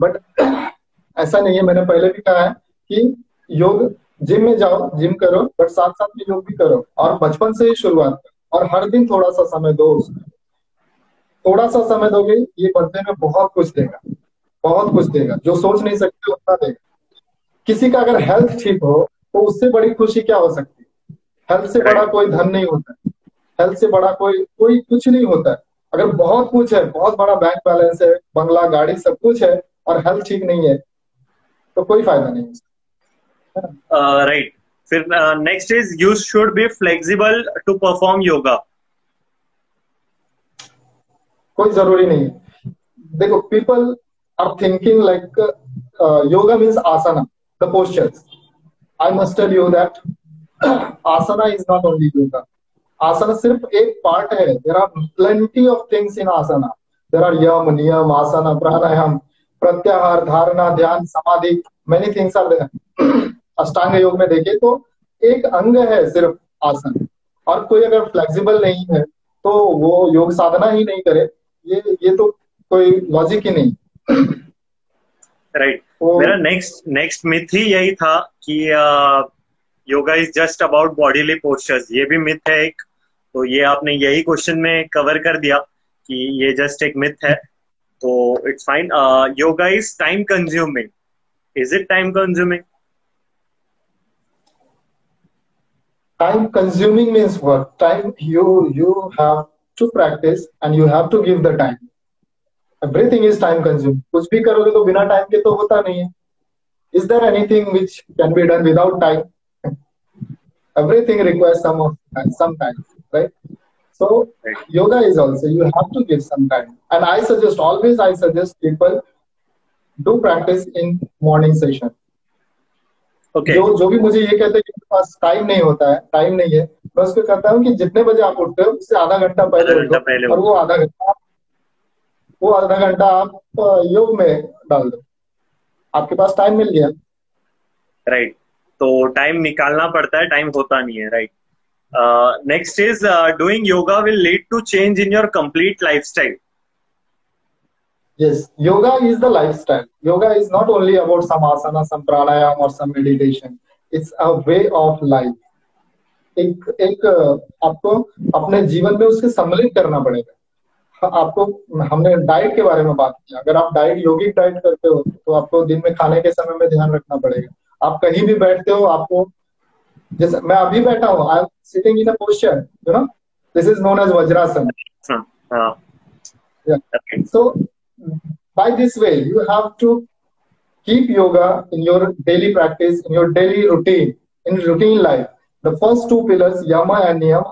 बट ऐसा नहीं है। मैंने पहले भी कहा है कि योग जिम में जाओ जिम करो बट साथ साथ में योग भी करो और बचपन से ही शुरुआत करो और हर दिन थोड़ा सा समय दो उसमें। थोड़ा सा समय दोगे ये बंदे में बहुत कुछ देगा बहुत कुछ देगा। जो सोच नहीं सकते उतना देगा। किसी का अगर हेल्थ ठीक हो तो उससे बड़ी खुशी क्या हो सकती हेल्थ से बड़ा कोई धन नहीं होता। हेल्थ से बड़ा कोई कोई कुछ नहीं होता। है अगर बहुत कुछ है बहुत बड़ा बैंक बैलेंस है बंगला गाड़ी सब कुछ है और हेल्थ ठीक नहीं है तो कोई फ़ायदा नहीं है राइट फिर next is you should be flexible to perform yoga कोई ज़रूरी नहीं। देखो people are thinking like yoga means asana the postures I must tell you that asana is not only yoga. Asana सिर्फ़ एक पार्ट है। There are plenty of things in asana. There are yama niyama asana pranayama प्रत्याहार धारणा ध्यान समाधि many things are there अष्टांग योग में देखिए तो एक अंग है सिर्फ़ आसन। और कोई अगर फ्लेक्सिबल नहीं है तो वो योग साधना ही नहीं करे। ये ये तो कोई लॉजिक ही नहीं। Right right. मेरा नेक्स्ट नेक्स्ट मिथ ही यही था कि yoga is just about bodily postures ये भी मिथ है एक। तो ये आपने यही क्वेश्चन में कवर कर दिया कि ये जस्ट एक मिथ है। तो it's fine yoga is time consuming is it time consuming time consuming means what time you you have to practice and you have to give the time everything is time consuming कुछ भी करोगे तो बिना time के तो होता नहीं है is there anything which can be done without time everything requires some of some time right so right. yoga is also you have to give some time and i suggest always i suggest people do practice in morning session Okay. जो जो भी मुझे ये कहते हैं कि पास time नहीं होता है टाइम नहीं है मैं उसको कहता हूँ कि जितने बजे आप उठते हो उससे आधा घंटा पहले उठो और वो आधा घंटा वो आधा घंटा आप योग में डाल दो। आपके पास टाइम मिल गया। राइट तो टाइम निकालना पड़ता है टाइम होता नहीं है right next is doing yoga will lead to change in your complete lifestyle Yes, yoga is the lifestyle. Yoga is not only about some asana, some pranayam or some meditation. It's a way of life. एक एक आपको अपने जीवन में उसके सम्मिलित करना पड़ेगा। आपको हमने डाइट के बारे में बात किया अगर आप डाइट योगिक डाइट करते हो तो आपको दिन में खाने के समय में ध्यान रखना पड़ेगा। आप कहीं भी बैठते हो आपको जैसे मैं अभी बैठा हूँ I am sitting in a posture you know this is known as Vajrasana. So by this way you have to keep yoga in your daily practice in your daily routine in routine life the first two pillars yama and niyam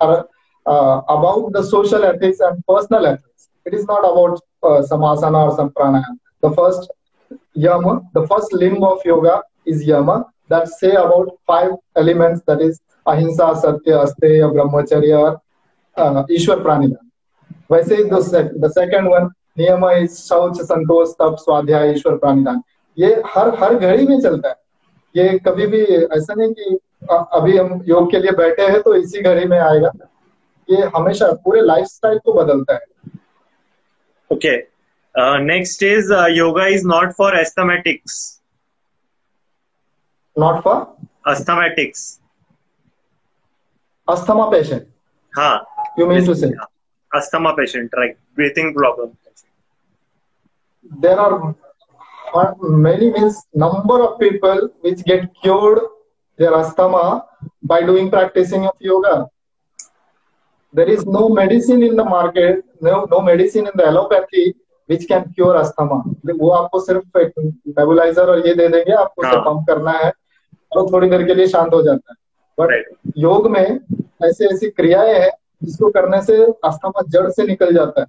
are uh, about the social ethics and personal ethics. It is not about uh, or some pranayama. The first yama, the first limb of yoga is yama that say about five elements that is ahimsa, satya, asteya, brahmacharya, uh, ishwar pranidhan. वैसे the, sec, the second one नियम शौच संतोष तप स्वाध्याय ईश्वर प्राणिदान। ये हर हर घड़ी में चलता है। ये कभी भी ऐसा नहीं कि अभी हम योग के लिए बैठे हैं तो इसी घड़ी में आएगा। ये हमेशा पूरे लाइफस्टाइल को बदलता है। Okay next is yoga is not for asthmatics not for asthmatics asthma patient हाँ. You mean to say asthma patient right breathing problem there are many means number of people which get cured their asthma by doing practicing of yoga there is no medicine in the market no no medicine in the allopathy which can cure asthma वो आपको सिर्फ़ एक nebuliser और ये दे देंगे आपको हाँ. Pump करना है और थोड़ी देर के लिए शांत हो जाता है बट योग में ऐसे ऐसी क्रियाएँ हैं जिसको करने से अस्थमा जड़ से निकल जाता है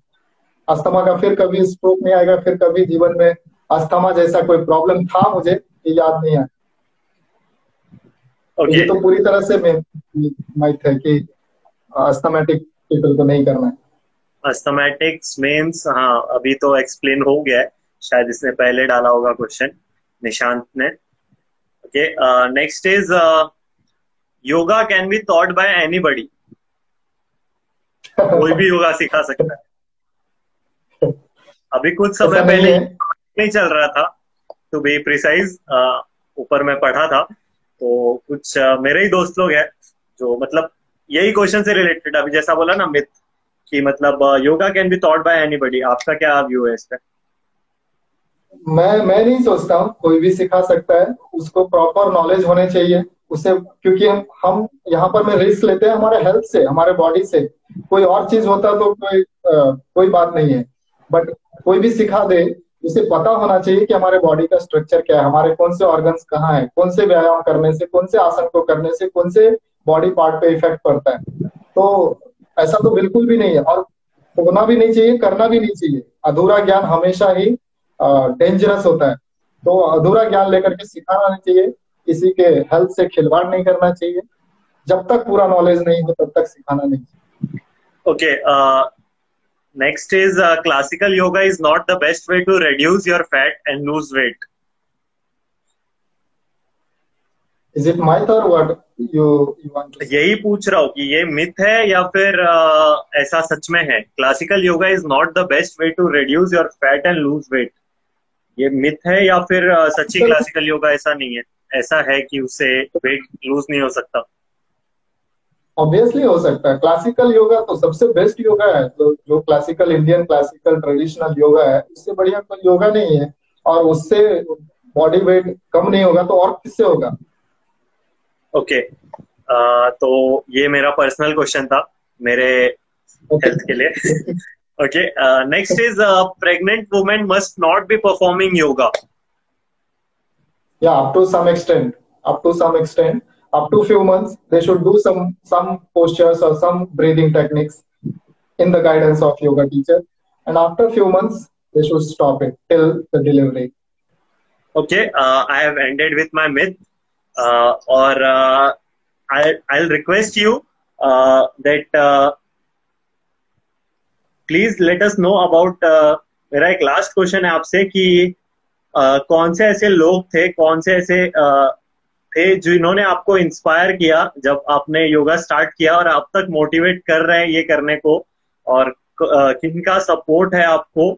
अस्थमा का फिर कभी स्ट्रोक नहीं आएगा फिर कभी जीवन में अस्थमा जैसा कोई प्रॉब्लम था मुझे ये याद नहीं आया okay. ये तो पूरी तरह से माइथ है कि अस्थमेटिक पीपल को नहीं करना है। अस्थमेटिक्स मीन्स हाँ अभी तो एक्सप्लेन हो गया है। शायद इसने पहले डाला होगा क्वेश्चन निशांत ने। Okay next is yoga can be taught by anybody कोई भी योगा सिखा सकता है। अभी कुछ समय पहले नहीं चल रहा था टू बी प्रिसाइज ऊपर में पढ़ा था। तो कुछ मेरे ही दोस्त लोग हैं जो मतलब यही क्वेश्चन से रिलेटेड अभी जैसा बोला ना मिथ कि मतलब yoga can be taught by anybody आपका क्या व्यू है इस पर मैं मैं नहीं सोचता हूँ कोई भी सिखा सकता है उसको प्रॉपर नॉलेज होने चाहिए उसे क्योंकि हम हम यहाँ पर में रिस्क लेते हैं हमारे हेल्थ से हमारे बॉडी से। कोई और चीज़ होता तो कोई आ, कोई बात नहीं है। बट कोई भी सिखा दे, उसे पता होना चाहिए कि हमारे बॉडी का स्ट्रक्चर क्या है, हमारे कौन से ऑर्गन्स कहाँ है, कौन से व्यायाम करने से, कौन से आसन को करने से, कौन से बॉडी पार्ट पे इफ़ेक्ट पड़ता है। तो ऐसा तो बिल्कुल भी नहीं है और होना भी नहीं चाहिए, करना भी नहीं चाहिए। अधूरा ज्ञान हमेशा ही डेंजरस होता है। तो अधूरा ज्ञान लेकर के सिखाना नहीं चाहिए, किसी के हेल्थ से खिलवाड़ नहीं करना चाहिए। जब तक पूरा नॉलेज नहीं हो, तब तक सिखाना नहीं चाहिए। Okay next is classical yoga is not the best way to reduce your fat and lose weight is it myth और व्हाट यू यू वांट यही पूछ रहा हूँ कि ये मिथ है या फिर uh, ऐसा सच में है? Classical yoga is not the best way to reduce your fat and lose weight ये मिथ है या फिर uh, सच्ची क्लासिकल योगा ऐसा नहीं है? ऐसा है कि उससे वेट लूज नहीं हो सकता। ऑब्वियसली हो सकता है क्लासिकल योगा तो सबसे बेस्ट योगा है तो जो classical Indian classical traditional yoga है उससे बढ़िया कोई योगा नहीं है और उससे बॉडी वेट कम नहीं होगा तो और किससे होगा ओके okay. uh, तो ये मेरा पर्सनल क्वेश्चन था मेरे हेल्थ okay. के लिए okay next is pregnant women must not be performing yoga या up to some extent up to some extent up to few months they should do some some postures or some breathing techniques in the guidance of yoga teacher and after few months they should stop it till the delivery okay uh, i have ended with my myth uh, or uh, I, i'll request you uh, that uh, please let us know about uh, मेरा एक last question है आपसे कि uh, कौन से ऐसे लोग थे कौन से ऐसे uh, थे, जिन्होंने आपको इंस्पायर किया जब आपने योगा स्टार्ट किया और अब तक मोटिवेट कर रहे हैं ये करने को और किन का सपोर्ट है आपको?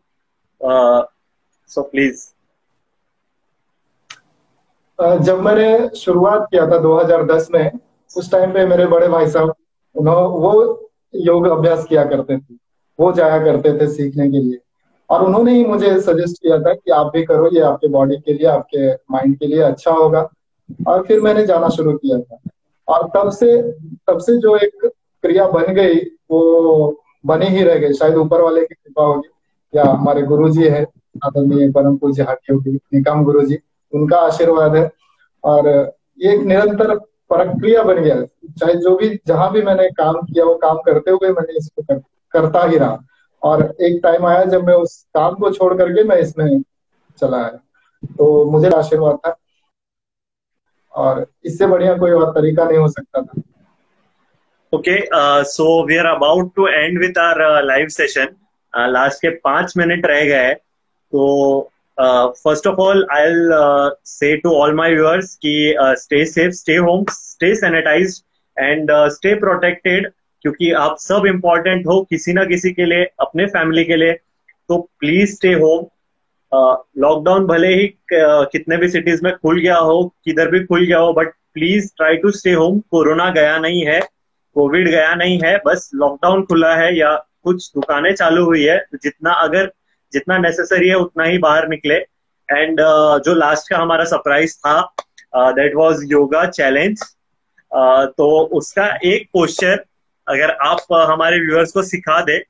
सो प्लीज़ जब मैंने शुरुआत किया था 2010 में, उस टाइम पे मेरे बड़े भाई साहब उन्होंने वो योग अभ्यास किया करते थे, वो जाया करते थे सीखने के लिए। और उन्होंने ही मुझे सजेस्ट किया था कि आप भी करो, ये आपके बॉडी के लिए, आपके माइंड के लिए अच्छा होगा। और फिर मैंने जाना शुरू किया था। और तब से तब से जो एक क्रिया बन गई वो बनी ही रह गई। शायद ऊपर वाले की कृपा होगी या हमारे गुरु जी है आदरणीय परम पूज्य हाटी होगी निकाम गुरु जी उनका आशीर्वाद है। और ये एक निरंतर प्रक्रिया बन गया। चाहे जो भी जहाँ भी मैंने काम किया वो काम करते हुए मैंने इसको कर, करता ही रहा। और एक टाइम आया जब मैं उस काम को छोड़ करके मैं इसमें चला आया। तो मुझे आशीर्वाद था। और इससे बढ़िया कोई और तरीका नहीं हो सकता था। Okay so we are about to end with our live session last के पाँच मिनट रह गए तो first of all I say to all my viewers कि stay safe stay home stay sanitise and stay protected क्योंकि आप सब important हो किसी ना किसी के लिए, अपने फैमिली के लिए। तो प्लीज़ स्टे होम लॉकडाउन भले ही कितने भी सिटीज़ में खुल गया हो किधर भी खुल गया हो but please try to stay home corona गया नहीं है कोविड गया नहीं है बस लॉकडाउन खुला है या कुछ दुकानें चालू हुई है जितना अगर जितना नेसेसरी है उतना ही बाहर निकले। एंड uh, जो लास्ट का हमारा सरप्राइज़ था दैट वाज योगा चैलेंज तो उसका एक पोस्टर अगर आप uh, हमारे व्यूअर्स को सिखा दे